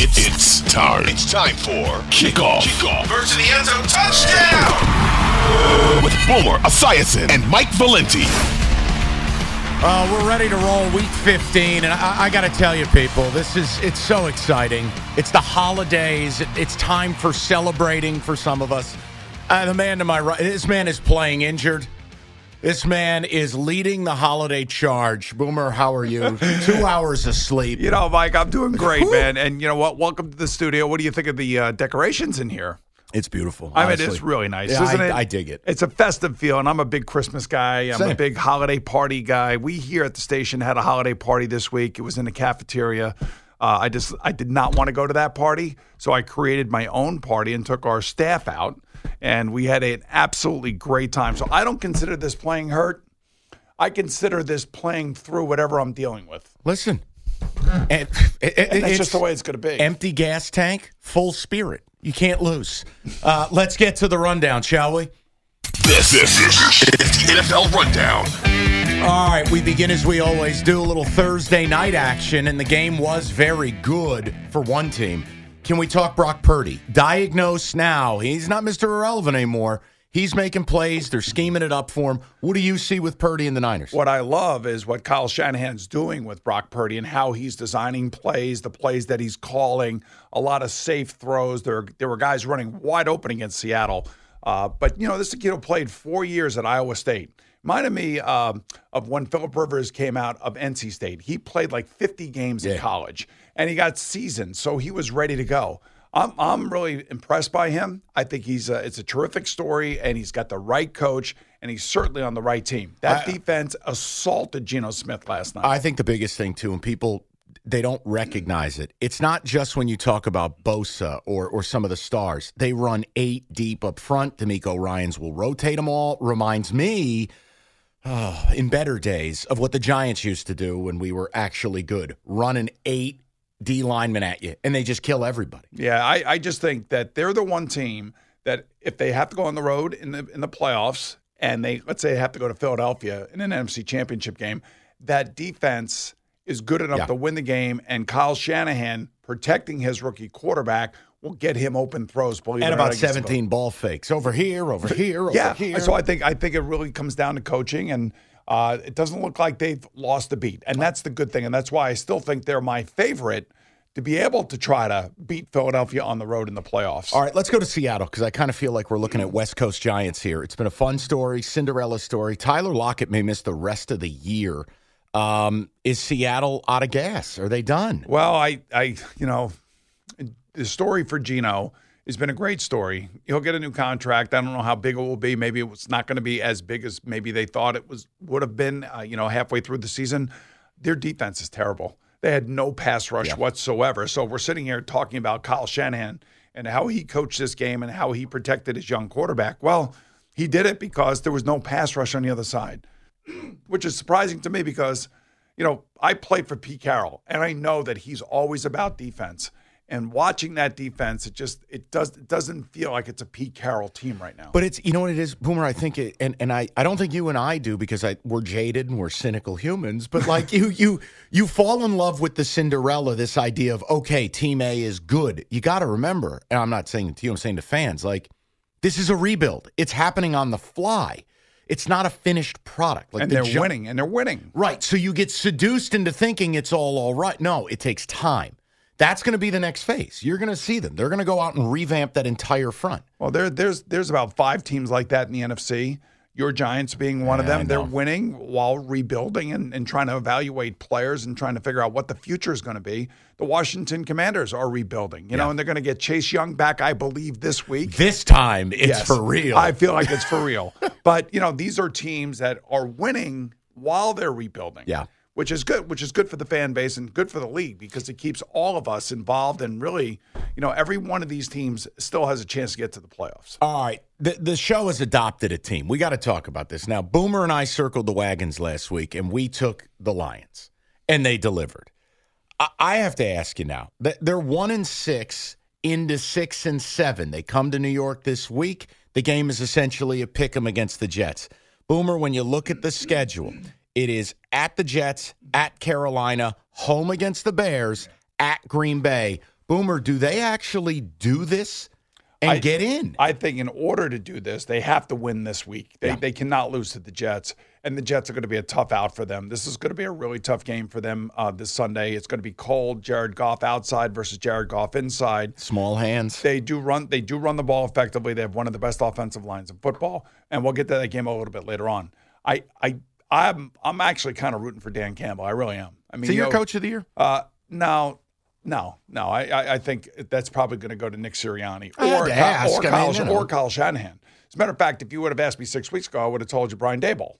It, it's time. It's time for kickoff. Kickoff. Versus the end zone touchdown. With Boomer Esiason and Mike Valenti. Uh, we're ready to roll week 15, and I, I got to tell you, people, this is it's so exciting. It's the holidays. It's time for celebrating for some of us. Uh, the man to my right, this man is playing injured. This man is leading the holiday charge. Boomer, how are you? Two hours of sleep. You know, Mike, I'm doing great, man. And you know what? Welcome to the studio. What do you think of the uh, decorations in here? It's beautiful. I mean, it's really nice, Yeah, isn't I, it? I dig it. It's a festive feel, and I'm a big Christmas guy. I'm a big holiday party guy. We here at the station had a holiday party this week. It was in the cafeteria. Uh, I just I did not want to go to that party, so I created my own party and took our staff out, and we had an absolutely great time. So I don't consider this playing hurt. I consider this playing through whatever I'm dealing with. Listen, and, it- it- And that's it's just the way it's going to be. Empty gas tank, full spirit. You can't lose. Uh, let's get to the rundown, shall we? This, this is the NFL Rundown. All right, we begin as we always do, a little Thursday night action, and the game was very good for one team. Can we talk Brock Purdy? Diagnosed now. He's not Mr. Irrelevant anymore. He's making plays. They're scheming it up for him. What do you see with Purdy and the Niners? What I love is what Kyle Shanahan's doing with Brock Purdy and how he's designing plays, the plays that he's calling, a lot of safe throws. There, there were guys running wide open against Seattle. Uh, but, you know, this kid who played four years at Iowa State. Reminded me um, of when Philip Rivers came out of NC State. He played like 50 games in college and he got seasoned, so he was ready to go. I'm, I'm really impressed by him. I think he's a, it's a terrific story, and he's got the right coach, and he's certainly on the right team. That uh, defense assaulted Geno Smith last night. I think the biggest thing too, and people they don't recognize it. It's not just when you talk about Bosa or or some of the stars. They run eight deep up front. DeMeco Ryans will rotate them all. Reminds me. Oh, in better days of what the Giants used to do when we were actually good, running eight D linemen at you, and they just kill everybody. yeah, I, I just think that they're the one team that if they have to go on the road in the in the playoffs, and they let's say they have to go to Philadelphia in an NFC Championship game, that defense is good enough Yeah. to win the game, and Kyle Shanahan protecting his rookie quarterback will get him open throws. Believe And about seventeen ball fakes over here, over here, over yeah. here. So I think I think it really comes down to coaching, and uh, it doesn't look like they've lost a beat, and that's the good thing, and that's why I still think they're my favorite to be able to try to beat Philadelphia on the road in the playoffs. All right, let's go to Seattle because I kind of feel like we're looking at West Coast Giants here. It's been a fun story, Cinderella story. Tyler Lockett may miss the rest of the year. Um, is Seattle out of gas? Are they done? Well, I, I, you know, the story for Geno has been a great story. He'll get a new contract. I don't know how big it will be. Maybe it's not going to be as big as maybe they thought it was would have been. Uh, you know, halfway through the season, their defense is terrible. They had no pass rush whatsoever. So we're sitting here talking about Kyle Shanahan and how he coached this game and how he protected his young quarterback. Well, he did it because there was no pass rush on the other side which is surprising to me because, you know, I played for Pete Carroll and I know that he's always about defense. And watching that defense, it just it does it doesn't feel like it's a Pete Carroll team right now. But it's you know what it is, Boomer. I think it, and and I I don't think you and I do because I we're jaded and we're cynical humans. But like you you you fall in love with the Cinderella, this idea of okay, Team A is good. You got to remember, and I'm not saying it to you, I'm saying to fans, like this is a rebuild. It's happening on the fly. It's not a finished product. Like and the they're Gi- winning, and they're winning. Right. So you get seduced into thinking it's all all right. No, it takes time. That's going to be the next phase. You're going to see them. They're going to go out and revamp that entire front. Well, there there's there's about five teams like that in the NFC. Your Giants being one of Yeah, I them. They're winning while rebuilding and, and trying to evaluate players and trying to figure out what the future is going to be. The Washington Commanders are rebuilding, you know, and they're going to get Chase Young back, I believe, this week. This time it's Yes. for real. I feel like it's for real. but you know, these are teams that are winning while they're rebuilding. Yeah. Which is good, which is good for the fan base and good for the league because it keeps all of us involved and really, you know, every one of these teams still has a chance to get to the playoffs. All right. The, the show has adopted a team. We got to talk about this. Now, Boomer and I circled the wagons last week, and we took the Lions, and they delivered. I, I have to ask you now. th- They're one and six into six and seven. They come to New York this week. The game is essentially a pick 'em against the Jets. Boomer, when you look at the schedule, it is at the Jets, at Carolina, home against the Bears, at Green Bay. Boomer, do they actually do this and I- get in? I think in order to do this, they have to win this week. They, Yeah. they cannot lose to the Jets, and the Jets are going to be a tough out for them. This is going to be a really tough game for them uh, this Sunday. It's going to be cold. Jared Goff outside versus Jared Goff inside. Small hands. They do run. They do run the ball effectively. They have one of the best offensive lines in football, and we'll get to that game a little bit later on. I, I, I'm, I'm actually kind of rooting for Dan Campbell. I really am. I mean, So you you're know, coach of the year? uh, no, no, no. I, I, I think that's probably going to go to Nick Sirianni or, ask. or, Kyle, mean, you know. or Kyle Shanahan. As a matter of fact, if you would have asked me six weeks ago, I would have told you Brian Daboll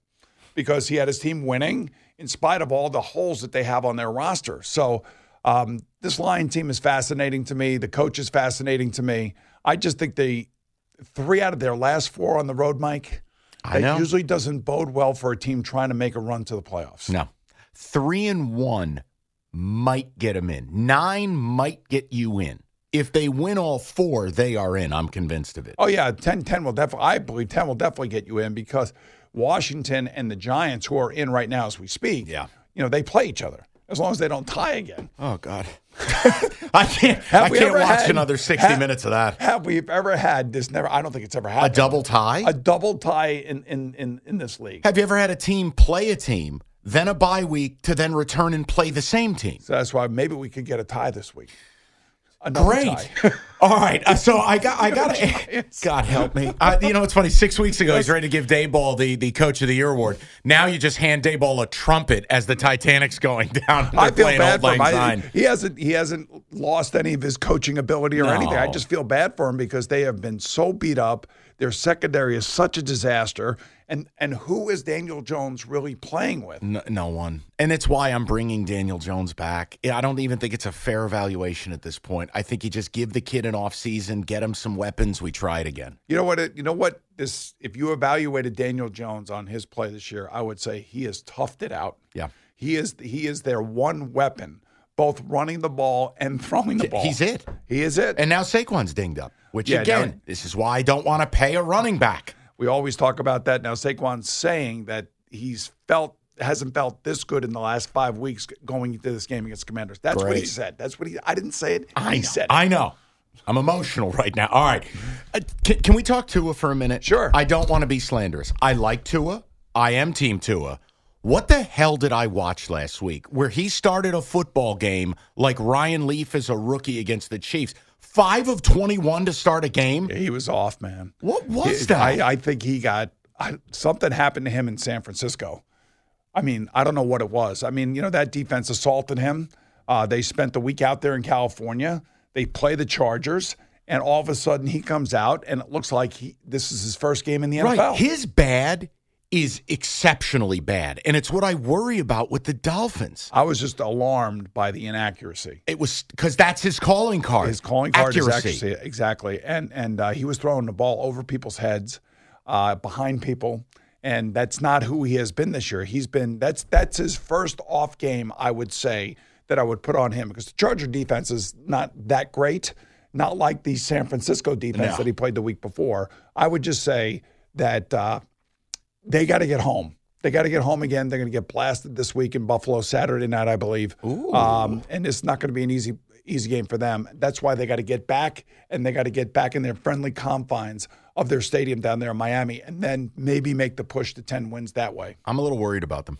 because he had his team winning in spite of all the holes that they have on their roster. So um, this Lion team is fascinating to me. The coach is fascinating to me. I just think they three out of their last four on the road, Mike. I that know. usually doesn't bode well for a team trying to make a run to the playoffs. No. Three and one might get them in. Nine might get you in. If they win all four, they are in. I'm convinced of it. Oh yeah, 10 10 will definitely I believe 10 will definitely get you in because Washington and the Giants who are in right now as we speak, Yeah. you know, they play each other. As long as they don't tie again. Oh God, I can't. Have I can't watch had- another 60 ha- minutes of that. Have we ever had this never I don't think it's ever happened. A double tie. a double tie in in in, in this league. Have you ever had a team play a team, then a bye week to then return and play the same team? So that's why maybe we could get a tie this week. Great. All right. Uh, so I got, I got to, God help me. Uh, you know, it's funny. Six weeks ago, he's ready to give Daboll the, the Coach of the Year award. Now you just hand Daboll a trumpet as the Titanic's going down. I feel bad for him. I, he hasn't he hasn't lost any of his coaching ability or No. anything. I just feel bad for him because they have been so beat up. Their secondary is such a disaster. And and who is Daniel Jones really playing with? No, no one. And it's why I'm bringing Daniel Jones back. I don't even think it's a fair evaluation at this point. I think you just give the kid an off season, get him some weapons. We try it again. You know what? It, you know what? This if you evaluated Daniel Jones on his play this year, I would say he has toughed it out. Yeah. He is he is their one weapon, both running the ball and throwing the ball. He's it. He is it. And now Saquon's dinged up, which Yeah, again, now- this is why I don't want to pay a running back. We always talk about that. Now Saquon's saying that he's felt hasn't felt this good in the last five weeks going into this game against Commanders. That's what he said. That's what he. I didn't say it. I he know. said it. I know. I'm emotional right now. All right. Uh, can, can we talk Tua for a minute? Sure. I don't want to be slanderous. I like Tua. I am Team Tua. What the hell did I watch last week where he started a football game like Ryan Leaf as a rookie against the Chiefs? Five of 21 to start a game? he was off, man. What was that? I, I think he got I, something happened to him in San Francisco. I mean, I don't know what it was. I mean, you know that defense assaulted him. Uh, they spent the week out there in California. They play the Chargers, and all of a sudden he comes out, and it looks like he this is his first game in the NFL. Right. His bad is exceptionally bad. And it's what I worry about with the Dolphins. I was just alarmed by the inaccuracy. It was because that's his calling card. His calling card Accuracy. is accuracy, exactly, and and uh, he was throwing the ball over people's heads, uh, behind people, and that's not who he has been this year. He's been that's that's his first off game, I would say, that I would put on him because the Charger defense is not that great, not like the San Francisco defense No. that he played the week before. I would just say that uh, they got to get home. They got to get home again. They're going to get blasted this week in Buffalo Saturday night, I believe. Um, and it's not going to be an easy easy game for them. That's why they got to get back, and they got to get back in their friendly confines of their stadium down there in Miami, and then maybe make the push to ten wins that way. I'm a little worried about them.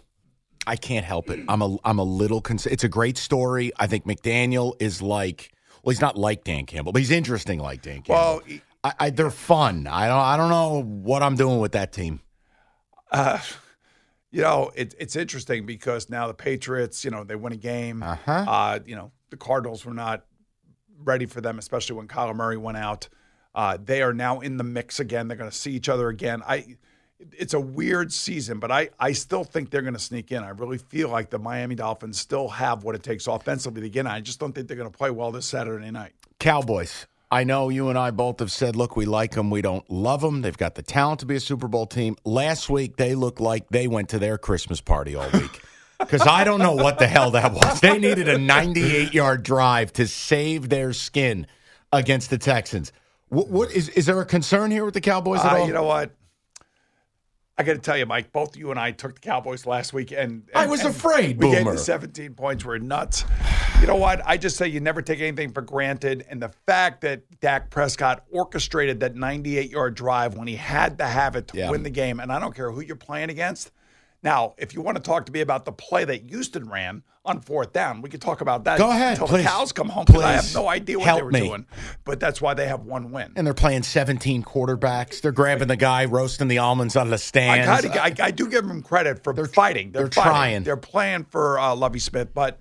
I can't help it. I'm a I'm a little concerned. It's a great story. I think McDaniel is like well, he's not like Dan Campbell, but he's interesting like Dan Campbell. Well, I, I, they're fun. I don't I don't know what I'm doing with that team. Uh, you know, it, it's interesting because now the Patriots, you know, they win a game. Uh-huh. Uh, you know, the Cardinals were not ready for them, especially when Kyler Murray went out. Uh, they are now in the mix again. They're going to see each other again. I, it's a weird season, but I, I still think they're going to sneak in. I really feel like the Miami Dolphins still have what it takes offensively to get in. I just don't think they're going to play well this Saturday night. Cowboys. I know you and I both have said, look, we like them. We don't love them. They've got the talent to be a Super Bowl team. Last week, they looked like they went to their Christmas party all week. Because I don't know what the hell that was. They needed a 98 yard drive to save their skin against the Texans. What, what is, is there a concern here with the Cowboys at Uh, all? you know what? I got to tell you, Mike. Both you and I took the Cowboys last week, and, I was and afraid, We gave Boomer. the 17 points. We're nuts. You know what? I just say you never take anything for granted. And the fact that Dak Prescott orchestrated that 98 yard drive when he had to have it to Yeah. win the game, and I don't care who you're playing against. Now, if you want to talk to me about the play that Houston ran on fourth down, we could talk about that Go ahead, until please. the cows come home. 'cause I have no idea what Help they were me. doing. But that's why they have one win. And they're playing 17 quarterbacks. They're grabbing the guy, roasting the almonds on the I, stands. kinda, I, I do give them credit for fighting. They're, they're fighting. trying. They're playing for uh, Lovie Smith, but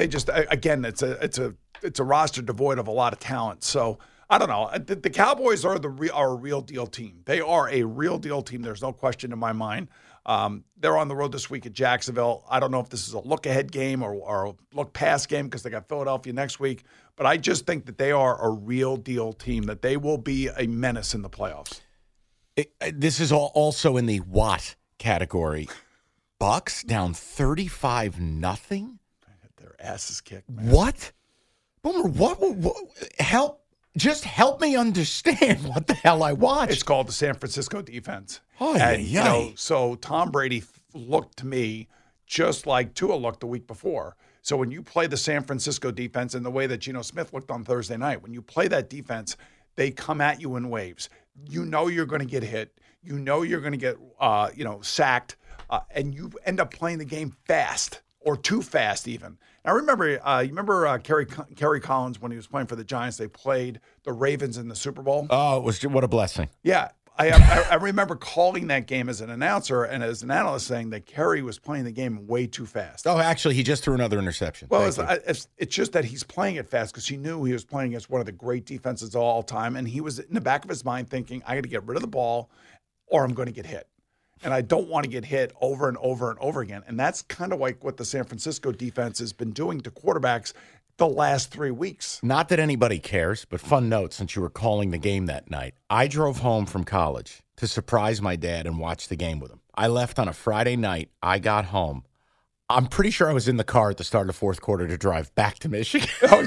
they just again, it's a it's a it's a roster devoid of a lot of talent. So I don't know. The, the Cowboys are the re, are a real deal team. They are a real deal team. There's no question in my mind. Um, they're on the road this week at Jacksonville. I don't know if this is a look ahead game or, or a look past game because they got Philadelphia next week. But I just think that they are a real deal team. That they will be a menace in the playoffs. It- uh, this is all also in the what category. Bucks down 35 nothing? Asses kicked. man. What? Boomer, what, what? Help. Just help me understand what the hell I watched. It's called the San Francisco defense. Oh, and, yeah, you know, so Tom Brady looked to me just like Tua looked the week before. So when you play the San Francisco defense in the way that Geno Smith looked on Thursday night, when you play that defense, they come at you in waves. You know you're going to get hit. You know you're going to get, uh, you know, sacked, uh, and you end up playing the game fast or too fast even. I remember, uh, you remember uh, Kerry Kerry Collins when he was playing for the Giants. They played the Ravens in the Super Bowl. oh, it was what a blessing. Yeah. I, I, I remember calling that game as an announcer and as an analyst saying that Kerry was playing the game way too fast. Oh, actually, he just threw another interception. well, it's, it's, it's just that he's playing it fast because he knew he was playing against one of the great defenses of all time. And he was in the back of his mind thinking, I got to get rid of the ball or I'm going to get hit. And I don't want to get hit over and over and over again. And that's kind of like what the San Francisco defense has been doing to quarterbacks the last three weeks. Not that anybody cares, but fun note since you were calling the game that night. I drove home from college to surprise my dad and watch the game with him. I left on a Friday night. I got home. I'm pretty sure I was in the car at the start of the fourth quarter to drive back to Michigan. Oh,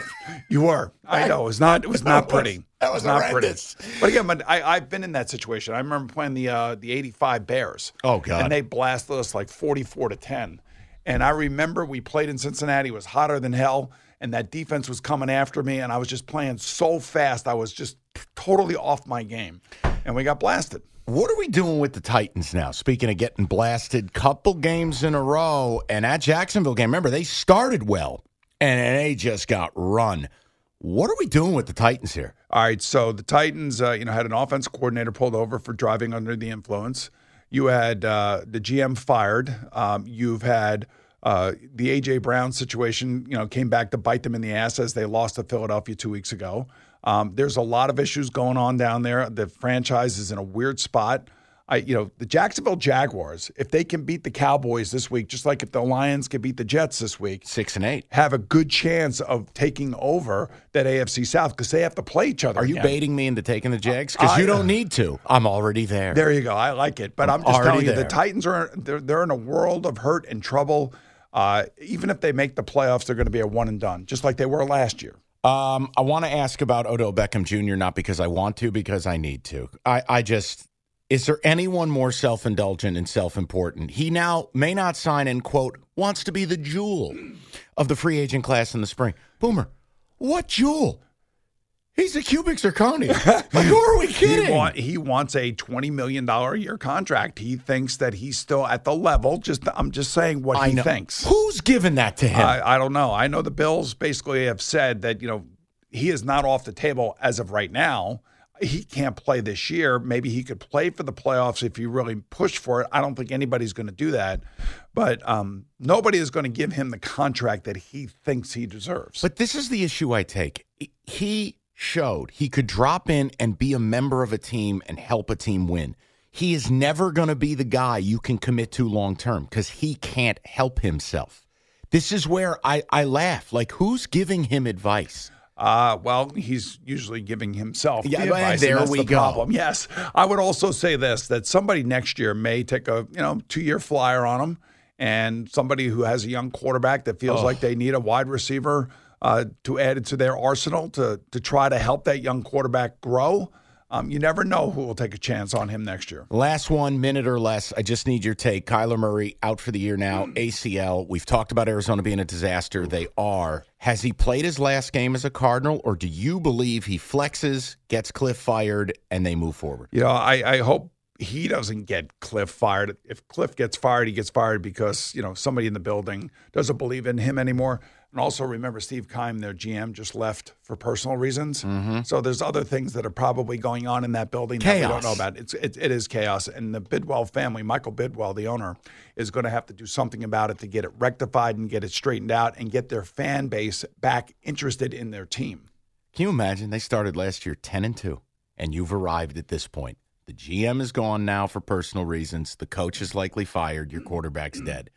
you were. I know. It was not. It was not pretty. that was not horrendous. pretty. But again, but I, I've been in that situation. I remember playing the uh, the '85 Bears. Oh, God. And they blasted us like 44 to 10. And I remember we played in Cincinnati. It was hotter than hell, and that defense was coming after me. And I was just playing so fast. I was just totally off my game, and we got blasted. What are we doing with the Titans now? Speaking of getting blasted, couple games in a row, and that Jacksonville game, remember, they started well and they just got run. What are we doing with the Titans here? All right, so the Titans, uh, you know, had an offense coordinator pulled over for driving under the influence. You had uh, the GM fired. Um, you've had uh, the AJ Brown situation, you know, came back to bite them in the ass as they lost to Philadelphia two weeks ago. Um, there's a lot of issues going on down there. The franchise is in a weird spot. I, you know, the Jacksonville Jaguars, if they can beat the Cowboys this week, just like if the Lions can beat the Jets this week, Six and eight. have a good chance of taking over that AFC South because they have to play each other. Are you again. baiting me into taking the Jags? Because you don't need to. I'm already there. There you go. I like it, but I'm, just telling you, there. the Titans are they're, they're in a world of hurt and trouble. Uh, even if they make the playoffs, they're going to be a one and done, just like they were last year. Um, I want to ask about Odell Beckham Jr. Not because I want to, because I need to. I, I just is there anyone more self indulgent and self important? He now may not sign and quote wants to be the jewel of the free agent class in the spring. Boomer, what jewel? He's a cubic zirconia. like who are we kidding? He, want, he wants a twenty million dollar a year contract. He thinks that he's still at the level. Just I'm just saying what I he know. thinks. Who's giving that to him? I, I don't know. I know the Bills basically have said that you know he is not off the table as of right now. He can't play this year. Maybe he could play for the playoffs if you really push for it. I don't think anybody's going to do that, but um, nobody is going to give him the contract that he thinks he deserves. But this is the issue I take. He showed he could drop in and be a member of a team and help a team win. He is never going to be the guy you can commit to long term because he can't help himself. This is where I, I laugh. Like, who's giving him advice? Uh, well, he's usually giving himself Yeah, the advice. there that's we the go. Problem. Yes, I would also say this: that somebody next year may take a you know two year flyer on him, and somebody who has a young quarterback that feels like they need a wide receiver uh, to add it to their arsenal to to try to help that young quarterback grow. Um, you never know who will take a chance on him next year. Last one, minute or less. I just need your take. Kyler Murray out for the year now, ACL. We've talked about Arizona being a disaster. They are. Has he played his last game as a Cardinal, or do you believe he flexes, gets Cliff fired, and they move forward? You know, I, I hope he doesn't get Cliff fired. If Cliff gets fired, he gets fired because, you know, somebody in the building doesn't believe in him anymore. And also remember, Steve Keim, their GM, just left for personal reasons. Mm-hmm. So there's other things that are probably going on in that building that we don't know about. It's it, it is chaos, and the Bidwell family, Michael Bidwell, the owner, is going to have to do something about it to get it rectified and get it straightened out and get their fan base back interested in their team. Can you imagine? They started last year 10 and 2, and you've arrived at this point. The GM is gone now for personal reasons. The coach is likely fired. Your quarterback's dead.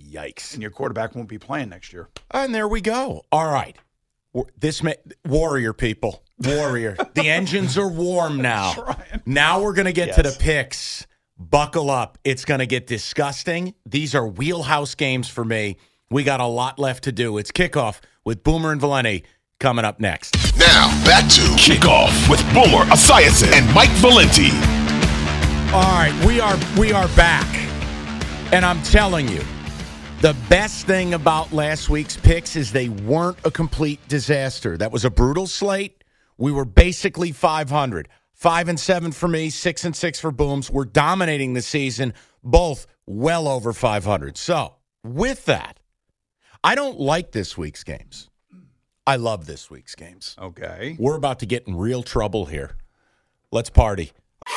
Yikes. And your quarterback won't be playing next year. And there we go. All right. This ma- warrior people, warrior. the engines are warm now. Now we're going to get to the picks. Buckle up. It's going to get disgusting. These are wheelhouse games for me. We got a lot left to do. It's kickoff with Boomer and Valenti coming up next. Now, back to Kickoff with Boomer Esiason and Mike Valenti. All right, we are we are back. And I'm telling you, the best thing about last week's picks is they weren't a complete disaster. That was a brutal slate. We were basically 500. 5 and 7 for me, 6 and 6 for Booms. We're dominating the season, both well over 500. So, with that, I don't like this week's games. I love this week's games. Okay. We're about to get in real trouble here. Let's party.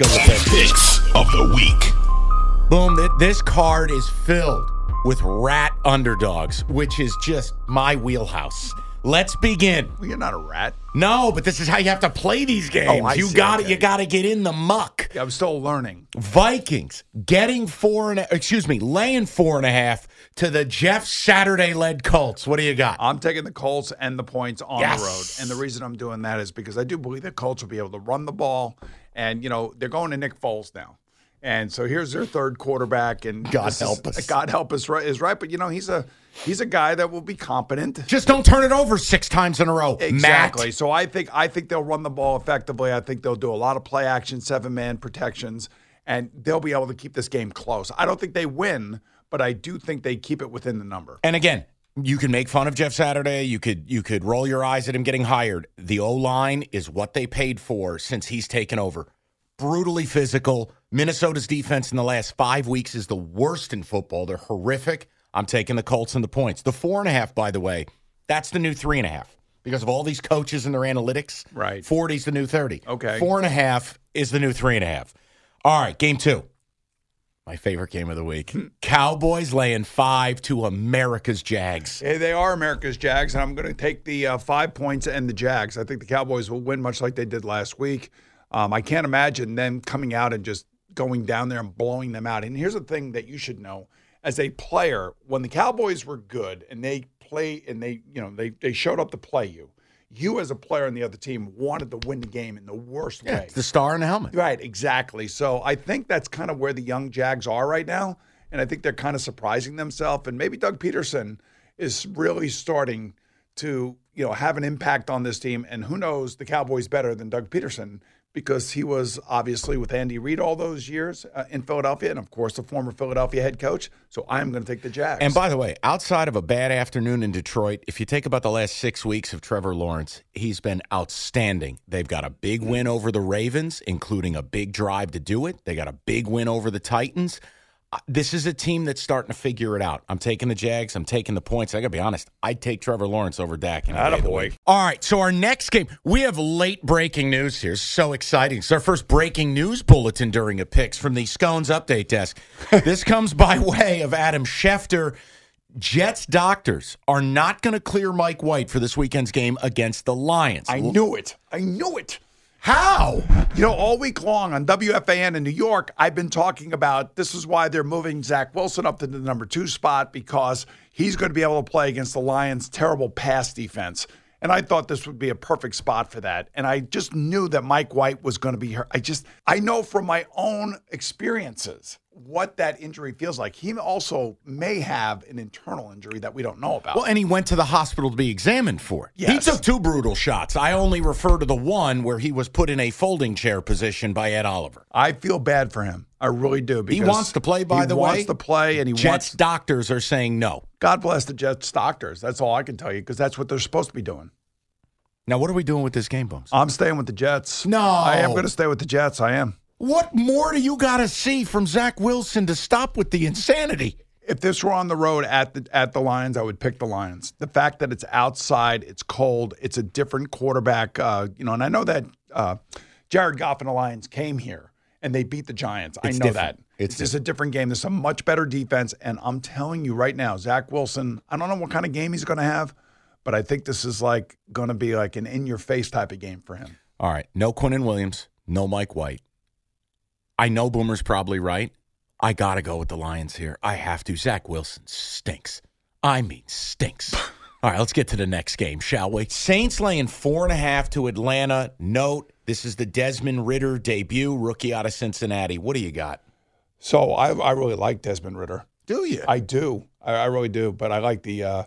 Let's go with this. Picks of the week. Boom. th- This card is filled with rat underdogs, which is just my wheelhouse. Let's begin. Well, you're not a rat. No, but this is how you have to play these oh, games. Oh, I you got to okay. You got to get in the muck. Yeah, I'm still learning. Vikings getting four and a, excuse me, laying four and a half to the Jeff Saturday led Colts. What do you got? I'm taking the Colts and the points on Yes. the road. And the reason I'm doing that is because I do believe the Colts will be able to run the ball. And, you know, they're going to Nick Foles now. And so here's their third quarterback. And God this is- help us. God help us right, is right. But, you know, he's a he's a guy that will be competent. Just don't turn it over six times in a row. Exactly. Matt. So I think I think they'll run the ball effectively. I think they'll do a lot of play action, seven man protections, and they'll be able to keep this game close. I don't think they win, but I do think they keep it within the number. And again, you can make fun of Jeff Saturday. You could you could roll your eyes at him getting hired. The O line is what they paid for since he's taken over. Brutally physical. Minnesota's defense in the last five weeks is the worst in football. They're horrific. I'm taking the Colts and the points. The four and a half, by the way, that's the new three and a half because of all these coaches and their analytics. Right. 40's the new 30. Okay. Four and a half is the new three and a half. All right, game two. My favorite game of the week. Cowboys laying five to America's Jags. Hey, they are America's Jags, and I'm going to take the uh, five points and the Jags. I think the Cowboys will win much like they did last week. Um, I can't imagine them coming out and just going down there and blowing them out. And here's the thing that you should know: as a player, when the Cowboys were good and they play and they, you know, they they showed up to play you, you as a player on the other team wanted to win the game in the worst way. It's the star in the helmet. Right, exactly. So I think that's kind of where the young Jags are right now. And I think they're kind of surprising themselves. And maybe Doug Pederson is really starting to, you know, have an impact on this team. And who knows the Cowboys better than Doug Pederson because he was obviously with Andy Reid all those years uh, in Philadelphia. And of course, the former Philadelphia head coach. So I'm going to take the Jags. And by the way, outside of a bad afternoon in Detroit, if you take about the last six weeks of Trevor Lawrence, he's been outstanding. They've got a big win over the Ravens, including a big drive to do it. They got a big win over the Titans. This is a team that's starting to figure it out. I'm taking the Jags. I'm taking the points. I got to be honest. I'd take Trevor Lawrence over Dak. any day of the Attaboy. week. All right. So our next game, we have late breaking news here. So exciting. It's our first breaking news bulletin during a picks from the Scones update desk. this comes by way of Adam Schefter. Jets doctors are not going to clear Mike White for this weekend's game against the Lions. I knew it. I knew it. How? You know, all week long on WFAN in New York, I've been talking about this is why they're moving Zach Wilson up to the number two spot because he's going to be able to play against the Lions' terrible pass defense. And I thought this would be a perfect spot for that. And I just knew that Mike White was going to be here. I just, I know from my own experiences what that injury feels like. He also may have an internal injury that we don't know about. Well, and he went to the hospital to be examined for it. He took two brutal shots. I only refer to the one where he was put in a folding chair position by Ed Oliver. I feel bad for him. I really do. He wants to play, by the way. he wants to play, and he Jets wants. doctors are saying no. God bless the Jets doctors. That's all I can tell you because that's what they're supposed to be doing. Now, what are we doing with this game, Bums? I'm staying with the Jets. No. I am going to stay with the Jets. I am. What more do you got to see from Zach Wilson to stop with the insanity? If this were on the road at the at the Lions, I would pick the Lions. The fact that it's outside, it's cold, it's a different quarterback. Uh, you know, and I know that uh, Jared Goff and the Lions came here and they beat the Giants. It's I know different. that. It's It's just a different game. There's a much better defense, and I'm telling you right now, Zach Wilson. I don't know what kind of game he's going to have, but I think this is like going to be like an in your face type of game for him. All right, no Quinnen Williams, no Mike White. I know Boomer's probably right. I got to go with the Lions here. I have to. Zach Wilson stinks. I mean, stinks. All right, let's get to the next game, shall we? Saints laying four and a half to Atlanta. Note, this is the Desmond Ridder debut, rookie out of Cincinnati. What do you got? So I, I really like Desmond Ridder. Do you? I do. I, I really do. But I like the uh,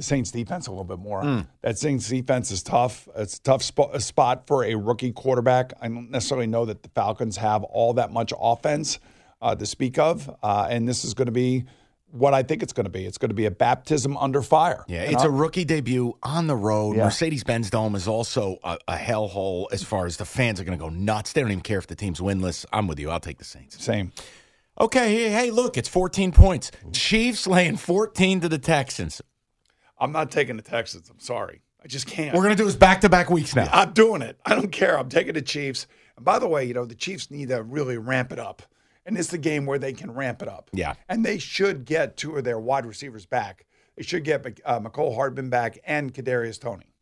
the Saints defense a little bit more. Hmm. That Saints defense is tough. It's a tough spot, a spot for a rookie quarterback. I don't necessarily know that the Falcons have all that much offense uh, to speak of. Uh, and this is going to be what I think it's going to be. It's going to be a baptism under fire. Yeah, it's a rookie debut on the road. Yeah. Mercedes Benz Dome is also a, a hellhole as far as the fans are going to go nuts. They don't even care if the team's winless. I'm with you. I'll take the Saints. same. Okay, hey, hey, look, it's 14 points. Chiefs laying 14 to the Texans. I'm not taking the Texans. I'm sorry. I just can't. We're going to do this back to back weeks now. I'm doing it. I don't care. I'm taking the Chiefs. And by the way, you know, the Chiefs need to really ramp it up. And it's the game where they can ramp it up. Yeah. And they should get two of their wide receivers back. They should get uh, Mecole Hardman back and Kadarius Toney.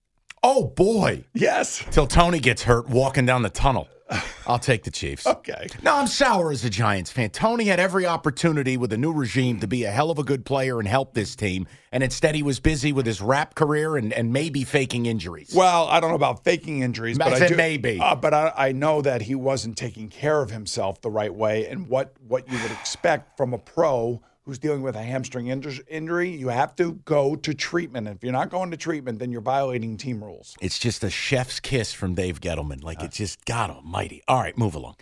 Oh, boy. Yes. Till Toney gets hurt walking down the tunnel. I'll take the Chiefs. Okay. No, I'm sour as a Giants fan. Toney had every opportunity with a new regime to be a hell of a good player and help this team, and instead he was busy with his rap career and, and maybe faking injuries. Well, I don't know about faking injuries, I but I said do, maybe. Uh, but I, I know that he wasn't taking care of himself the right way, and what what you would expect from a pro who's dealing with a hamstring injury, you have to go to treatment. If you're not going to treatment, then you're violating team rules. It's just a chef's kiss from Dave Gettleman. Like it's just God Almighty. All right, move along.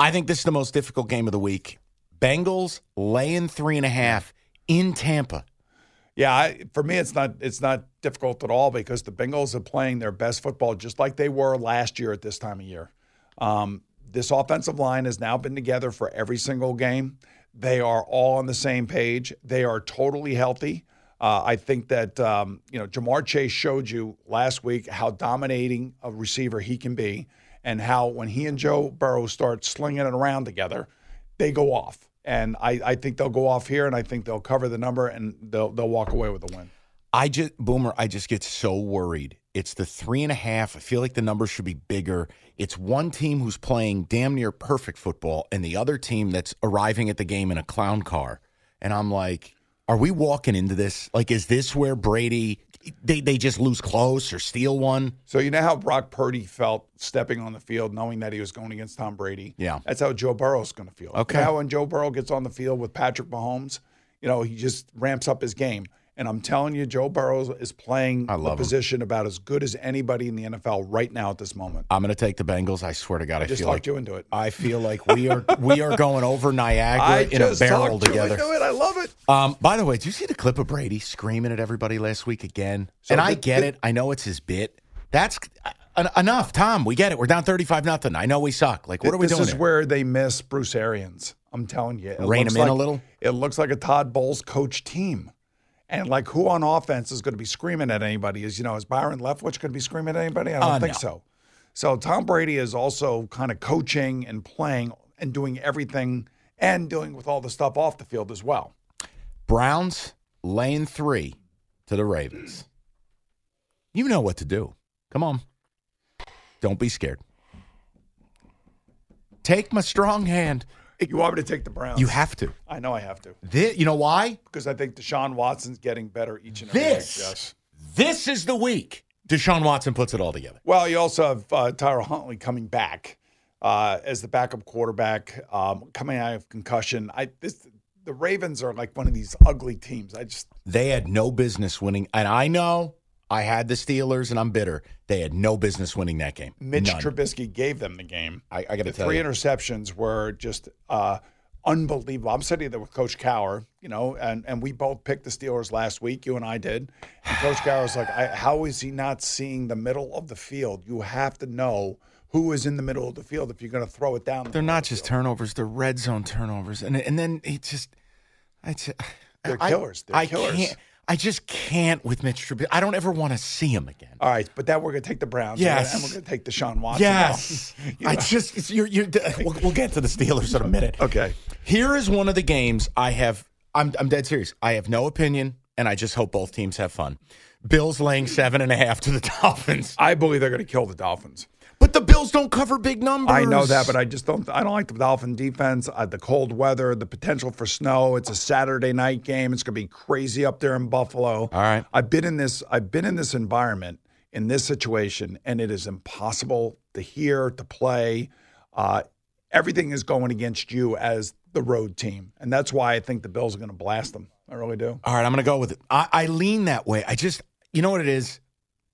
I think this is the most difficult game of the week. Bengals laying three and a half in Tampa. Yeah, I, for me, it's not it's not difficult at all because the Bengals are playing their best football just like they were last year at this time of year. Um, this offensive line has now been together for every single game. They are all on the same page. They are totally healthy. Uh, I think that um, you know Ja'Marr Chase showed you last week how dominating a receiver he can be, and how when he and Joe Burrow start slinging it around together, they go off. And I, I think they'll go off here, and I think they'll cover the number, and they'll they'll walk away with the win. I just Boomer, I just get so worried. It's the three and a half. I feel like the number should be bigger. It's one team who's playing damn near perfect football, and the other team that's arriving at the game in a clown car. And I'm like, are we walking into this? Like, is this where Brady they they just lose close or steal one? So you know how Brock Purdy felt stepping on the field, knowing that he was going against Tom Brady. Yeah. that's how Joe Burrow's going to feel. Okay. You know how when Joe Burrow gets on the field with Patrick Mahomes, you know he just ramps up his game. And I'm telling you, Joe Burrow is playing I the love him. position about as good as anybody in the NFL right now at this moment. I'm going to take the Bengals. I swear to God, I, Just feel like you into it. I feel like we are we are going over Niagara I in a barrel together. into it. I love it. Um, by the way, did you see the clip of Brady screaming at everybody last week again? So and I get the- it. I know it's his bit. That's uh, enough, Tom. We get it. We're down thirty-five nothing. I know we suck. Like, what are we this doing? This is here? where they miss Bruce Arians. I'm telling you, it Rein looks him in a like- little? It looks like a Todd Bowles coach team, and like who on offense is going to be screaming at anybody? Is you know is Byron Leftwich going to be screaming at anybody? I don't Uh, think no. so. So Tom Brady is also kind of coaching and playing and doing everything and dealing with all the stuff off the field as well. Browns lane three to the Ravens. You know what to do. Come on. Don't be scared. Take my strong hand. You want me to take the Browns? You have to. I know I have to Thi- you know why? because I think Deshaun Watson's getting better each and every This, week. Yes. this is the week Deshaun Watson puts it all together. Well, you also have uh, Tyler Huntley coming back uh, as the backup quarterback, um, coming out of concussion. I this the Ravens are like one of these ugly teams. I just They had no business winning, and I know I had the Steelers, and I'm bitter. They had no business winning that game. Mitch None. Trubisky gave them the game. I, I got to The tell three you, interceptions were just uh, unbelievable. I'm sitting there with Coach Cowher, you know, and, and we both picked the Steelers last week. You and I did. And Coach Cowher was like, I, "How is he not seeing the middle of the field? You have to know who is in the middle of the field if you're going to throw it down." the they're not the just field." turnovers; they're red zone turnovers, and and then it just, I just, They're killers. They're I killers. can't. I just can't with Mitch Trubisky. I don't ever want to see him again. All right, but then we're going to take the Browns. Yes. and we're going to take the Deshaun Watson. Yes, now. I just you're, you're, we'll, we'll get to the Steelers in a minute. Okay. Here is one of the games I have. I'm I'm dead serious. I have no opinion, and I just hope both teams have fun. Bills laying seven and a half to the Dolphins, I believe they're going to kill the Dolphins. The Bills don't cover big numbers. I know that, but I just don't. I don't like the Dolphin defense. Uh, the cold weather, the potential for snow. It's a Saturday night game. It's going to be crazy up there in Buffalo. All right. I've been in this. I've been in this environment in this situation, and it is impossible to hear to play. Uh, everything is going against you as the road team, and that's why I think the Bills are going to blast them. I really do. All right, I'm going to go with it. I, I lean that way. I just, you know what it is?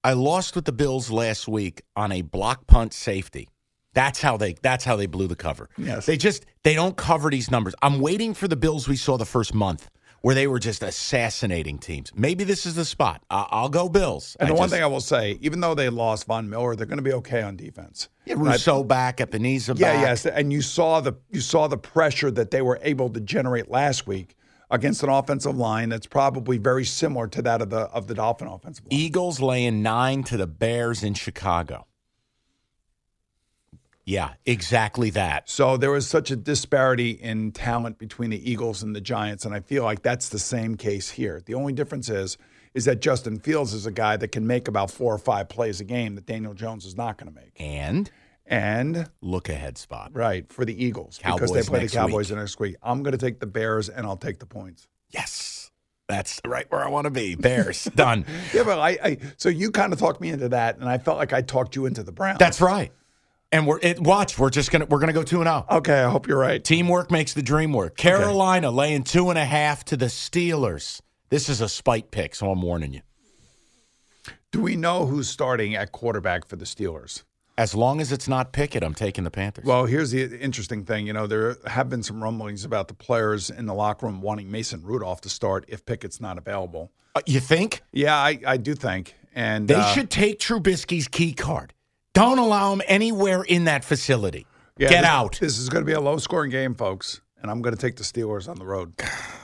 I lost with the Bills last week on a block punt safety. That's how they. That's how they blew the cover. Yes. they just they don't cover these numbers. I'm waiting for the Bills we saw the first month where they were just assassinating teams. Maybe this is the spot. I, I'll go Bills. And I the one thing I will say, even though they lost Von Miller, they're going to be okay on defense. yeah, Rousseau back, Epenesa Yeah, back. yes, and you saw the you saw the pressure that they were able to generate last week against an offensive line that's probably very similar to that of the of the Dolphin offensive line. Eagles laying nine to the Bears in Chicago. Yeah, exactly that. So there was such a disparity in talent between the Eagles and the Giants, and I feel like that's the same case here. The only difference is is that Justin Fields is a guy that can make about four or five plays a game that Daniel Jones is not going to make. And And look ahead spot. right for the Eagles because they play the Cowboys week. next week. I'm going to take the Bears and I'll take the points. Yes. That's right where I want to be. Bears. Done. Yeah, but I, I so you kind of talked me into that, and I felt like I talked you into the Browns. That's right. And we're it, watch, we're just gonna we're gonna go two and out. okay. I hope you're right. Teamwork makes the dream work. Carolina laying two and a half to the Steelers. This is a spite pick, so I'm warning you. Do we know who's starting at quarterback for the Steelers? As long as it's not Pickett, I'm taking the Panthers. Well, here's the interesting thing. You know, there have been some rumblings about the players in the locker room wanting Mason Rudolph to start if Pickett's not available. Uh, you think Yeah, I, I do think. And they uh, should take Trubisky's key card? Don't allow him anywhere in that facility. yeah, Get this- out. This is going to be a low scoring game, folks. And I'm going to take the Steelers on the road.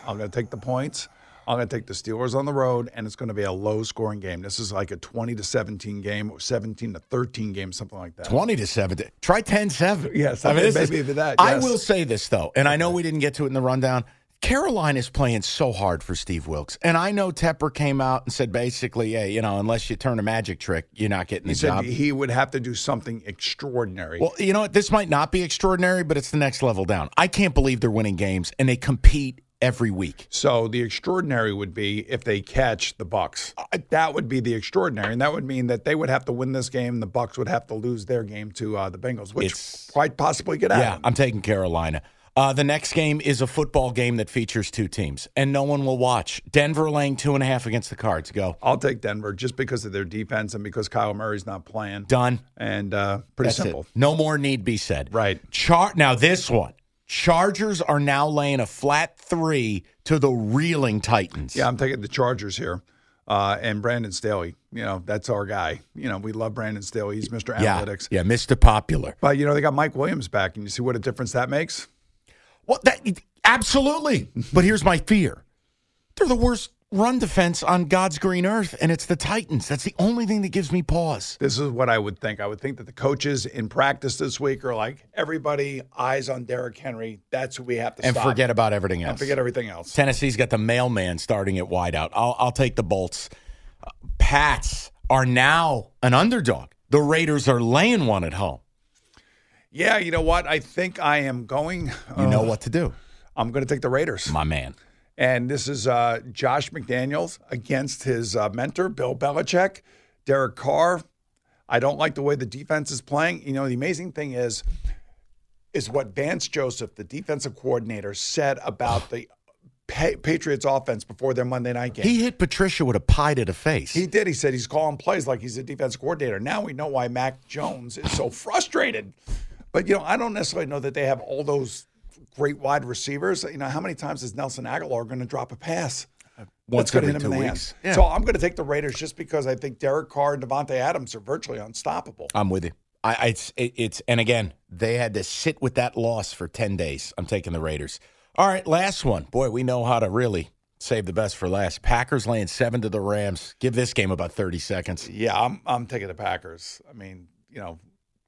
I'm going to take the points. I'm going to take the Steelers on the road, and it's going to be a low scoring game. This is like a 20 to 17 game or 17 to 13 game, something like that. 20 to 17. Try 10 7. Yes, I mean, this maybe is- even that, I will say this, though, and I know we didn't get to it in the rundown. Carolina is playing so hard for Steve Wilks. And I know Tepper came out and said basically, hey, you know, unless you turn a magic trick, you're not getting He the said job. he would have to do something extraordinary. Well, you know what? This might not be extraordinary, but it's the next level down. I can't believe they're winning games and they compete every week. So the extraordinary would be if they catch the Bucks. That would be the extraordinary, and that would mean that they would have to win this game. The Bucks would have to lose their game to uh, the Bengals, which It's- quite possibly get out. Yeah, I'm taking Carolina. Uh, the next game is a football game that features two teams, and no one will watch. Denver laying two and a half against the Cards. Go. I'll take Denver just because of their defense and because Kyle Murray's not playing. Done. And uh, pretty That's simple. it. No more need be said. Right. Char- now this one. Chargers are now laying a flat three to the reeling Titans. Yeah, I'm taking the Chargers here. Uh, and Brandon Staley, you know, that's our guy. You know, we love Brandon Staley. He's Mr. yeah, Analytics. yeah, Mr. Popular. But, you know, they got Mike Williams back, and you see what a difference that makes? Well, that absolutely. but here's my fear: they're the worst run defense on God's green earth, and it's the Titans. That's the only thing that gives me pause. This is what I would think. I would think that the coaches in practice this week are like, everybody eyes on Derrick Henry. That's who we have to And stop. forget about everything else. and forget everything else. Tennessee's got the mailman starting at wideout. I'll, I'll take the Bolts. Uh, Pats are now an underdog. The Raiders are laying one at home. Yeah, you know what? I think I am going. You know uh, what to do, I'm going to take the Raiders. my man. And this is uh, Josh McDaniels against his uh, mentor, Bill Belichick, Derek Carr. I don't like the way the defense is playing. You know, the amazing thing is, is what Vance Joseph, the defensive coordinator, said about the Pa- Patriots offense before their Monday night game. He hit Patricia with a pie to the face. He did. He said he's calling plays like he's a defensive coordinator. Now we know why Mac Jones is so frustrated. But you know, I don't necessarily know that they have all those great wide receivers. You know, how many times is Nelson Agholor going to drop a pass? Uh, once going to every hit two him in the weeks. Yeah. So I'm going to take the Raiders just because I think Derek Carr and Davante Adams are virtually unstoppable. I'm with you. I, I it's, it, it's and again they had to sit with that loss for ten days. I'm taking the Raiders. All right, last one. Boy, we know how to really save the best for last. Packers laying seven to the Rams. Give this game about thirty seconds. Yeah, I'm I'm taking the Packers. I mean, you know,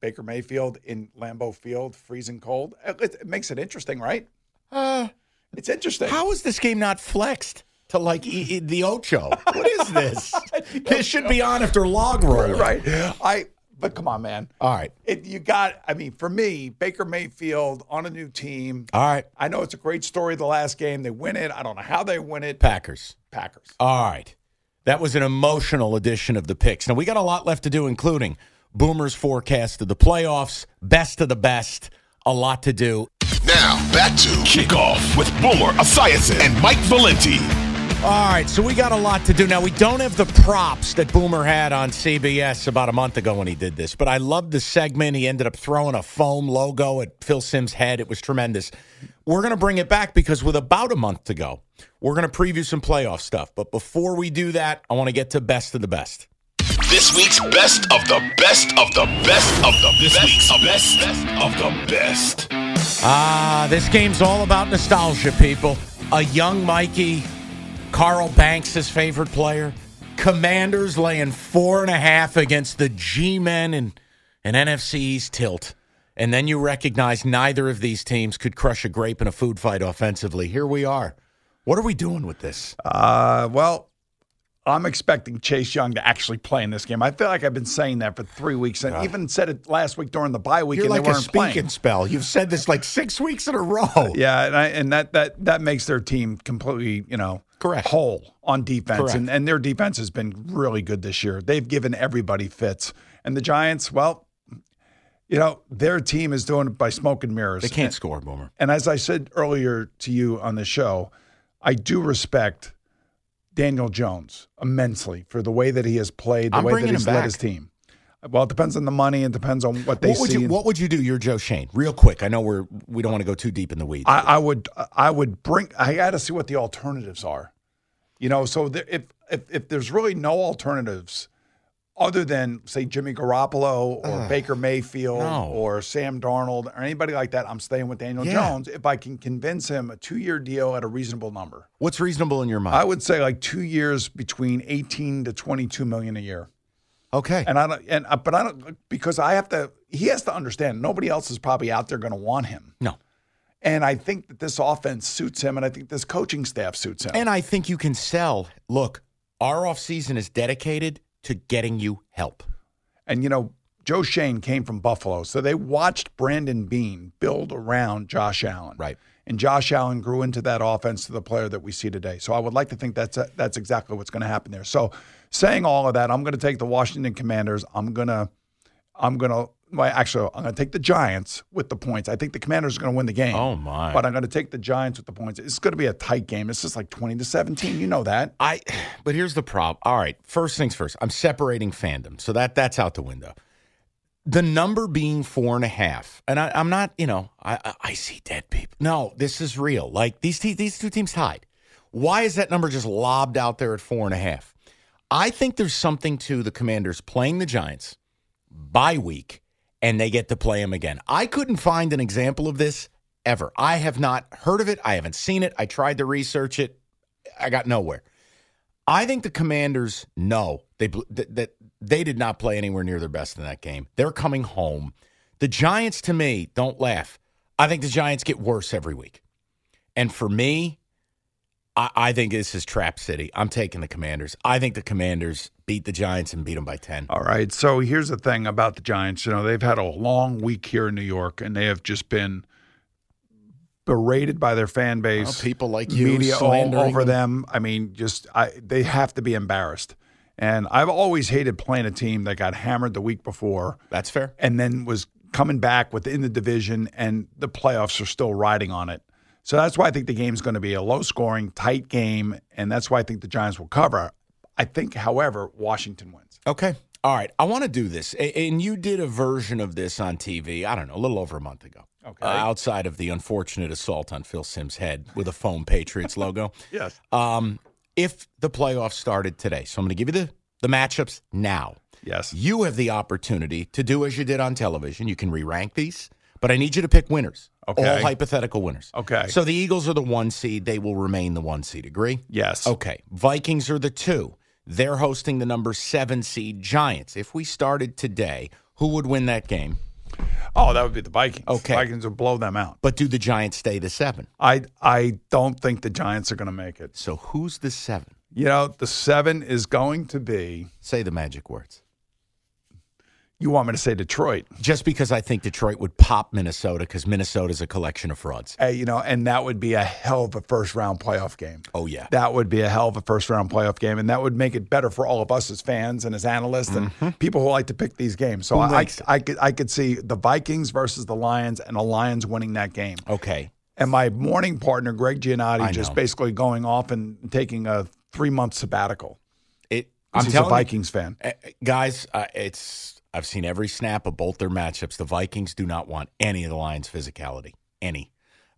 Baker Mayfield in Lambeau Field, freezing cold. It, it makes it interesting, right? Uh, It's interesting. how is this game not flexed to like e- e- the Ocho? What is this? this should be on after log roll. right? I. But come on, man. All right. It, you got. I mean, for me, Baker Mayfield on a new team. All right. I know it's a great story. The last game, they win it. I don't know how they win it. Packers. Packers. All right. That was an emotional edition of the picks. Now, we got a lot left to do, including Boomer's forecast of the playoffs, best of the best, a lot to do. Now, back to Kickoff with Boomer Esiason and Mike Valenti. All right, so we got a lot to do. Now, we don't have the props that Boomer had on CBS about a month ago when he did this, but I loved the segment. He ended up throwing a foam logo at Phil Simms' head. It was tremendous. We're going to bring it back because with about a month to go, we're going to preview some playoff stuff. But before we do that, I want to get to best of the best. This week's best of the best of the best of the this week's best of the best. Ah, this game's all about nostalgia, people. A young Mikey, Carl Banks' his favorite player. Commanders laying four and a half against the G men and an NFC East tilt. And then you recognize neither of these teams could crush a grape in a food fight offensively. Here we are. What are we doing with this? Uh, well, I'm expecting Chase Young to actually play in this game. I feel like I've been saying that for three weeks, and even said it last week during the bye week, You're and like they a weren't speaking playing. spell. You've said this like six weeks in a row. Yeah, and, I, and that that that makes their team completely, you know, Correct. whole on defense, Correct. and and their defense has been really good this year. They've given everybody fits, and the Giants, well, you know, their team is doing it by smoke and mirrors. They can't And- score, Boomer. And as I said earlier to you on the show, I do respect Daniel Jones immensely for the way that he has played, the I'm way that he's led back. his team. Well, it depends on the money and depends on what they What would see. you What would you do? You're Joe Schoen. Real quick. I know we're we don't want to go too deep in the weeds. I, I would I would bring I got to see what the alternatives are. You know, so there, if, if if there's really no alternatives other than say Jimmy Garoppolo or Baker Mayfield no. or Sam Darnold or anybody like that, I'm staying with Daniel Yeah. Jones if I can convince him a two year deal at a reasonable number. What's reasonable in your mind? I would say like two years between 18 to 22 million a year. okay. And I don't, and uh, but I don't because I have to. He has to understand nobody else is probably out there going to want him. no. And I think that this offense suits him, and I think this coaching staff suits him. And I think you can sell. Look, our offseason is dedicated to getting you help. And you know, Joe Schoen came from Buffalo, so they watched Brandon Beane build around Josh Allen. Right. And Josh Allen grew into that offense to the player that we see today. So I would like to think that's uh, that's exactly what's going to happen there. So saying all of that, I'm going to take the Washington Commanders. I'm going to I'm going to well, actually I'm going to take the Giants with the points. I think the Commanders are going to win the game. Oh, my. But I'm going to take the Giants with the points. It's going to be a tight game. It's just like 20 to 17. You know that. I but here's the problem. All right, first things first. I'm separating fandom. So that that's out the window. The number being four and a half, and I, I'm not, you know, I, I I see dead people. No, this is real. Like these te- these two teams tied. Why is that number just lobbed out there at four and a half? I think there's something to the Commanders playing the Giants bye week, and they get to play him again. I couldn't find an example of this ever. I have not heard of it. I haven't seen it. I tried to research it. I got nowhere. I think the Commanders know they that, they did not play anywhere near their best in that game. They're coming home. The Giants, to me, don't laugh. I think the Giants get worse every week, and for me, I, I think this is Trap City. I'm taking the Commanders. I think the Commanders beat the Giants and beat them by 10. All right. So here's the thing about the Giants. You know, they've had a long week here in New York, and they have just been berated by their fan base. People like you media all over them. them. I mean, just I, they have to be embarrassed. And I've always hated playing a team that got hammered the week before That's fair. and then was coming back within the division, and the playoffs are still riding on it. So that's why I think the game's going to be a low scoring, tight game, and that's why I think the Giants will cover. I think, however, Washington wins. Okay. All right. I want to do this. And you did a version of this on TV, I don't know, a little over a month ago. Okay. Uh, outside of the unfortunate assault on Phil Simms' head with a foam Patriots logo. Yes. Um, if the playoffs started today, so I'm going to give you the, the matchups now. Yes. You have the opportunity to do as you did on television. You can re rank these, but I need you to pick winners. Okay. All hypothetical winners. Okay. So the Eagles are the one seed. They will remain the one seed. Agree? Yes. Okay. Vikings are the two. They're hosting the number seven seed Giants. If we started today, who would win that game? Oh, that would be the Vikings. Okay. Vikings would blow them out. But do the Giants stay the seven? I I don't think the Giants are going to make it. So who's the seven? You know, the seven is going to be. Say the magic words. You want me to say Detroit? Just because I think Detroit would pop Minnesota because Minnesota is a collection of frauds. Hey, you know, and that would be a hell of a first round playoff game. Oh, yeah. That would be a hell of a first round playoff game, and that would make it better for all of us as fans and as analysts and people who like to pick these games. So Mm-hmm. I, I. I could I could see the Vikings versus the Lions and the Lions winning that game. Okay. And my morning partner Greg Giannotti I just know. basically going off and taking a three month sabbatical. It, I'm he's a telling you- Vikings fan. Uh, guys, uh, it's I've seen every snap of both their matchups. The Vikings do not want any of the Lions' physicality. Any.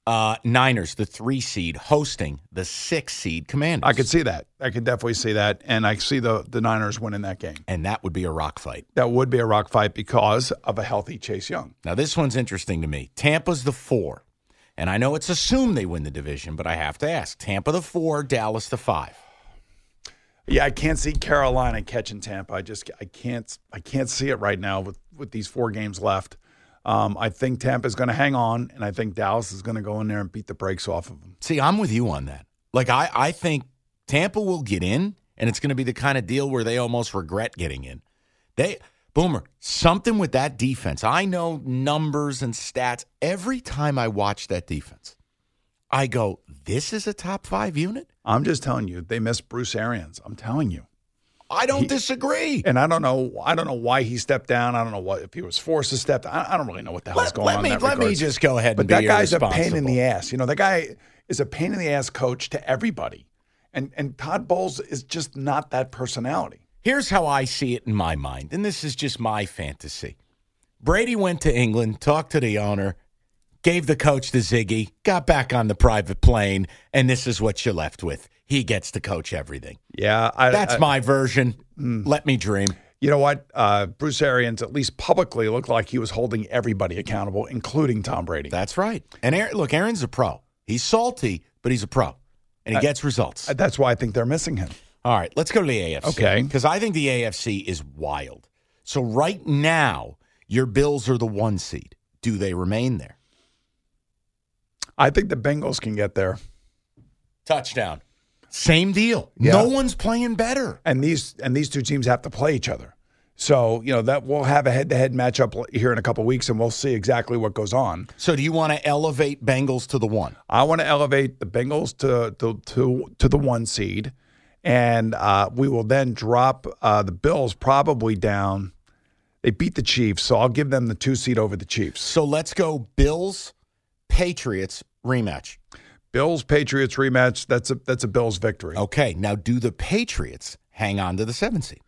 Uh, Niners, the three seed, hosting the six seed Commanders. I could see that. I could definitely see that, and I see the the Niners winning that game. and that would be a rock fight. That would be a rock fight because of a healthy Chase Young. Now, this one's interesting to me. Tampa's the four, and I know it's assumed they win the division, but I have to ask: Tampa the four, Dallas the five. Yeah, I can't see Carolina catching Tampa. I just I can't I can't see it right now with with these four games left. Um, I think Tampa is going to hang on, and I think Dallas is going to go in there and beat the brakes off of them. See, I'm with you on that. Like, I, I think Tampa will get in, and it's going to be the kind of deal where they almost regret getting in. They, Boomer, something with that defense. I know numbers and stats. Every time I watch that defense, I go, this is a top five unit? I'm just telling you, they missed Bruce Arians. I'm telling you, I don't disagree. and I don't know I don't know why he stepped down. I don't know what if he was forced to step down. I, I don't really know what the hell's Let, going let on. me, let me just go ahead But that guy's a pain in the ass. You know, that guy is a pain in the ass coach to everybody. And and Todd Bowles is just not that personality. Here's how I see it in my mind, and this is just my fantasy. Brady went to England, talked to the owner, gave the coach the ziggy, got back on the private plane, and this is what you're left with. He gets to coach everything. Yeah, I, That's I- my version. Let me dream. You know what? Uh, Bruce Arians, at least publicly, looked like he was holding everybody accountable, including Tom Brady. That's right. And Aaron, look, Aaron's a pro. He's salty, but he's a pro, and he gets results. That's why I think they're missing him. All right, let's go to the AFC. Okay. Because I think the AFC is wild. So right now, your Bills are the one seed. Do they remain there? I think the Bengals can get there. Touchdown. Same deal. Yeah. No one's playing better. and these and these two teams have to play each other. So you know that we'll have a head-to-head matchup here in a couple weeks, and we'll see exactly what goes on. So do you want to elevate Bengals to the one? I want to elevate the Bengals to to to, to the one seed, and uh, we will then drop uh, the Bills probably down. They beat the Chiefs, so I'll give them the two seed over the Chiefs. So let's go Bills, Patriots rematch. Bills Patriots rematch. That's a that's a Bills victory. Okay. Now do the Patriots hang on to the seven seed?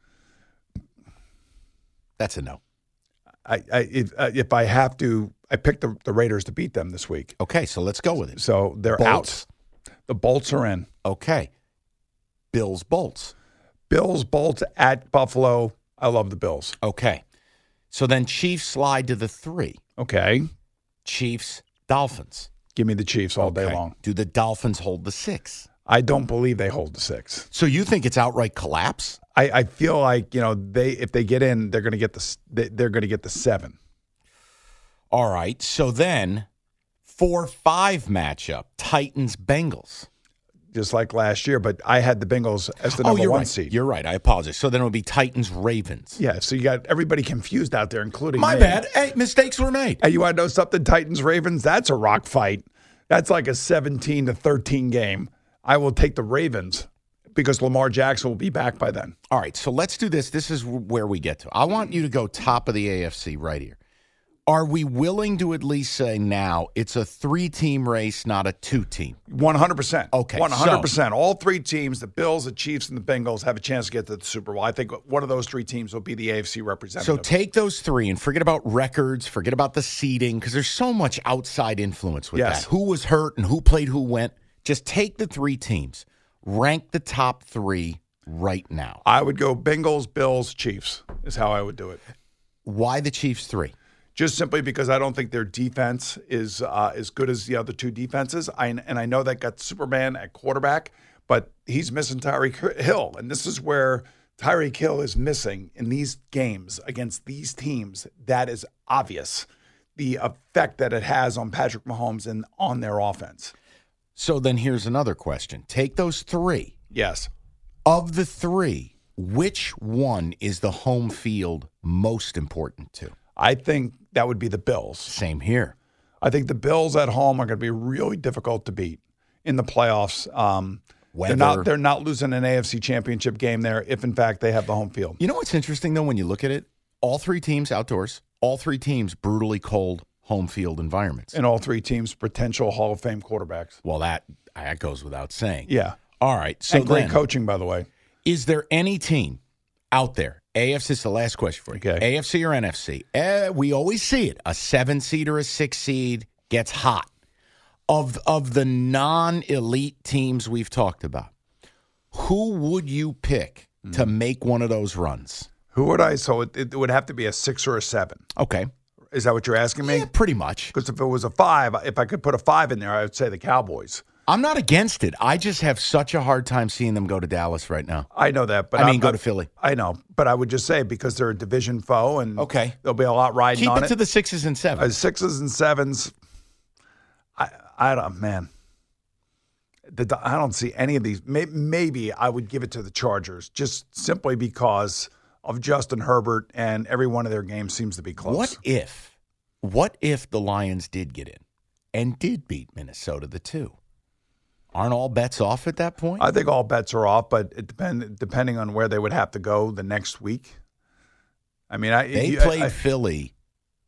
That's a no. I, I if uh, if I have to, I picked the, the Raiders to beat them this week, Okay, so let's go with it. so they're Bolts. out. The Bolts are in. Okay. Bills, Bolts. Bills Bolts at Buffalo. I love the Bills. Okay. So then Chiefs slide to the three. Okay, Chiefs, Dolphins. give me the Chiefs all day long. Do the Dolphins hold the six? I don't believe they hold the six. So you think it's outright collapse? I, I feel like you know they if they get in, they're going to get the they're going to get the seven. All right. So then, four five matchup Titans Bengals. Just like last year. But I had the Bengals as the oh, number you're one right. seed. You're right. I apologize. So then it would be Titans Ravens. yeah, so you got everybody confused out there, including My me. bad. Hey, mistakes were made. And you want to know something? Titans Ravens. That's a rock fight. That's like a 17 to 13 game. I will take the Ravens because Lamar Jackson will be back by then. All right, so let's do this. This is where we get to. I want you to go top of the AFC right here. Are we willing to at least say now it's a three team race, not a two team? 100%. Okay, 100%. All three teams, the Bills, the Chiefs, and the Bengals, have a chance to get to the Super Bowl. I think one of those three teams will be the AFC representative. So take those three and forget about records, forget about the seeding, because there's so much outside influence with Yes. that. Who was hurt and who played who went. Just take the three teams, rank the top three right now. I would go Bengals, Bills, Chiefs, is how I would do it. Why the Chiefs three? Just simply because I don't think their defense is uh, as good as the other two defenses. I, and I know that got Superman at quarterback, but he's missing Tyreek Hill, and this is where Tyreek Hill is missing in these games against these teams. That is obvious. The effect that it has on Patrick Mahomes and on their offense. So then here's another question. Take those three. Yes. Of the three, which one is the home field most important to? I think that would be the Bills. Same here. I think the Bills at home are going to be really difficult to beat in the playoffs. Um, they're not they're not losing an AFC championship game there if in fact they have the home field. You know what's interesting though when you look at it? All three teams outdoors, all three teams brutally cold home field environments. And all three teams potential Hall of Fame quarterbacks. well, that that goes without saying. Yeah. All right. So and great then, coaching, by the way. is there any team out there? AFC is the last question for you. Okay. AFC or NFC? Eh, we always see it. A seven seed or a six seed gets hot. Of of the non elite teams we've talked about, who would you pick to Hmm. make one of those runs? Who would I? So it, it would have to be a six or a seven. Okay. Is that what you're asking me? Yeah, pretty much. Because if it was a five, if I could put a five in there, I would say the Cowboys. I'm not against it. I just have such a hard time seeing them go to Dallas right now. I know that, but I mean, I'm- go to Philly. I know, but I would just say because they're a division foe, and Okay. there'll be a lot riding Keep on it to the sixes and Uh, sevens. sixes and sevens. I I don't man. The, I don't see any of these. May, maybe I would give it to the Chargers just simply because of Justin Herbert and every one of their games seems to be close. What if, what if the Lions did get in and did beat Minnesota the two? Aren't all bets off at that point? I think all bets are off, but it depend depending on where they would have to go the next week. I mean, I they you- played I- I- Philly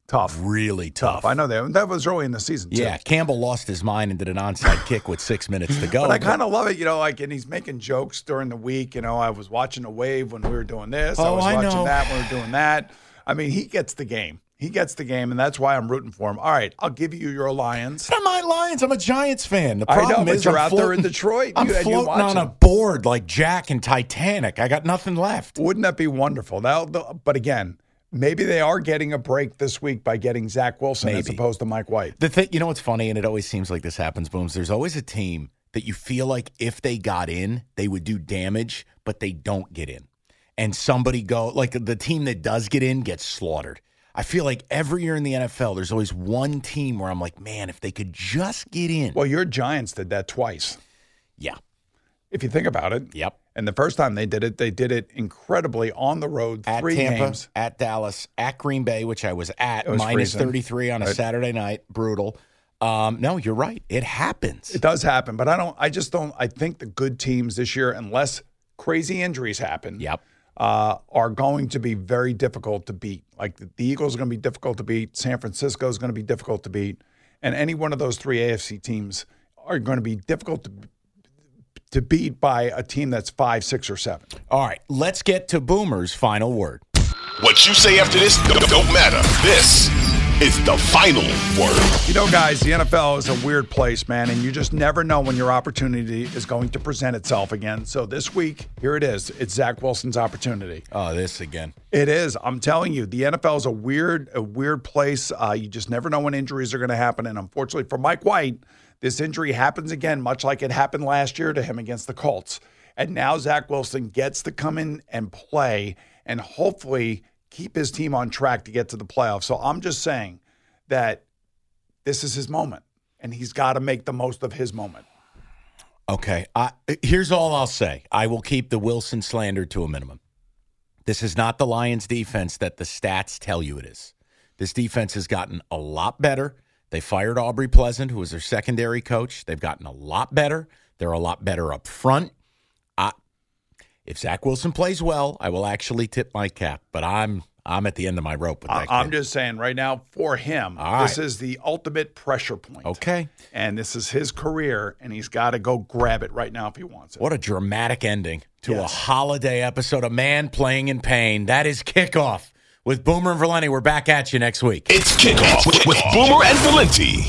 tough, really tough. tough. I know that that was early in the season. Too. Yeah, Campbell lost his mind and did an onside kick with six minutes to go. But I kind of love it, you know, like, and he's making jokes during the week. You know, I was watching a wave when we were doing this. I Oh, was I watching know. that when we were doing that. I mean, he gets the game. He gets the game, and that's why I'm rooting for him. All right, I'll give you your Lions. I'm not Lions. I'm a Giants fan. The know, problem but is you're I'm out there in Detroit. I'm You- floating on a board like Jack and Titanic. I got nothing left. Wouldn't that be wonderful? Now, but again, maybe they are getting a break this week by getting Zach Wilson as opposed to Mike White. The thing, you know what's funny, and it always seems like this happens, Booms. There's always a team that you feel like if they got in, they would do damage, but they don't get in. And somebody go like the team that does get in gets slaughtered. I feel like every year in the NFL, there's always one team where I'm like, man, if they could just get in. Well, your Giants did that twice, yeah. if you think about it. Yep. And the first time they did it, they did it incredibly on the road, At three Tampa, games. at Dallas, at Green Bay, which I was at, was minus freezing. 33 on a Right. Saturday night. Brutal. Um, no, you're right. It happens. It does happen, but I don't. I just don't. I think the good teams this year, unless crazy injuries happen, Yep. Uh, are going to be very difficult to beat. Like the, the Eagles are going to be difficult to beat. San Francisco is going to be difficult to beat, and any one of those three AFC teams are going to be difficult to to beat by a team that's five, six, or seven. All right, let's get to Boomer's final word. What you say after this don't, don't matter. This is the final word. You know, guys, the NFL is a weird place, man, and you just never know when your opportunity is going to present itself again. So this week, here it is. It's Zach Wilson's opportunity. Oh, this again. It is. I'm telling you, the NFL is a weird, a weird place. Uh, you just never know when injuries are going to happen. And unfortunately for Mike White, this injury happens again, much like it happened last year to him against the Colts. And now Zach Wilson gets to come in and play and hopefully keep his team on track to get to the playoffs. So I'm just saying that this is his moment, and he's got to make the most of his moment. Okay. I, here's all I'll say I will keep the Wilson slander to a minimum. This is not the Lions defense that the stats tell you it is. This defense has gotten a lot better. They fired Aubrey Pleasant, who was their secondary coach. They've gotten a lot better. They're a lot better up front. I, if Zach Wilson plays well, I will actually tip my cap, but I'm I'm at the end of my rope with that. I- I'm kid. just saying right now for him, All this right. is the ultimate pressure point. okay. And this is his career, and he's got to go grab it right now if he wants it. What a dramatic ending to Yes. a holiday episode. A man playing in pain. That is kickoff with Boomer and Valenti. We're back at you next week. It's kickoff with, with Boomer and Valenti.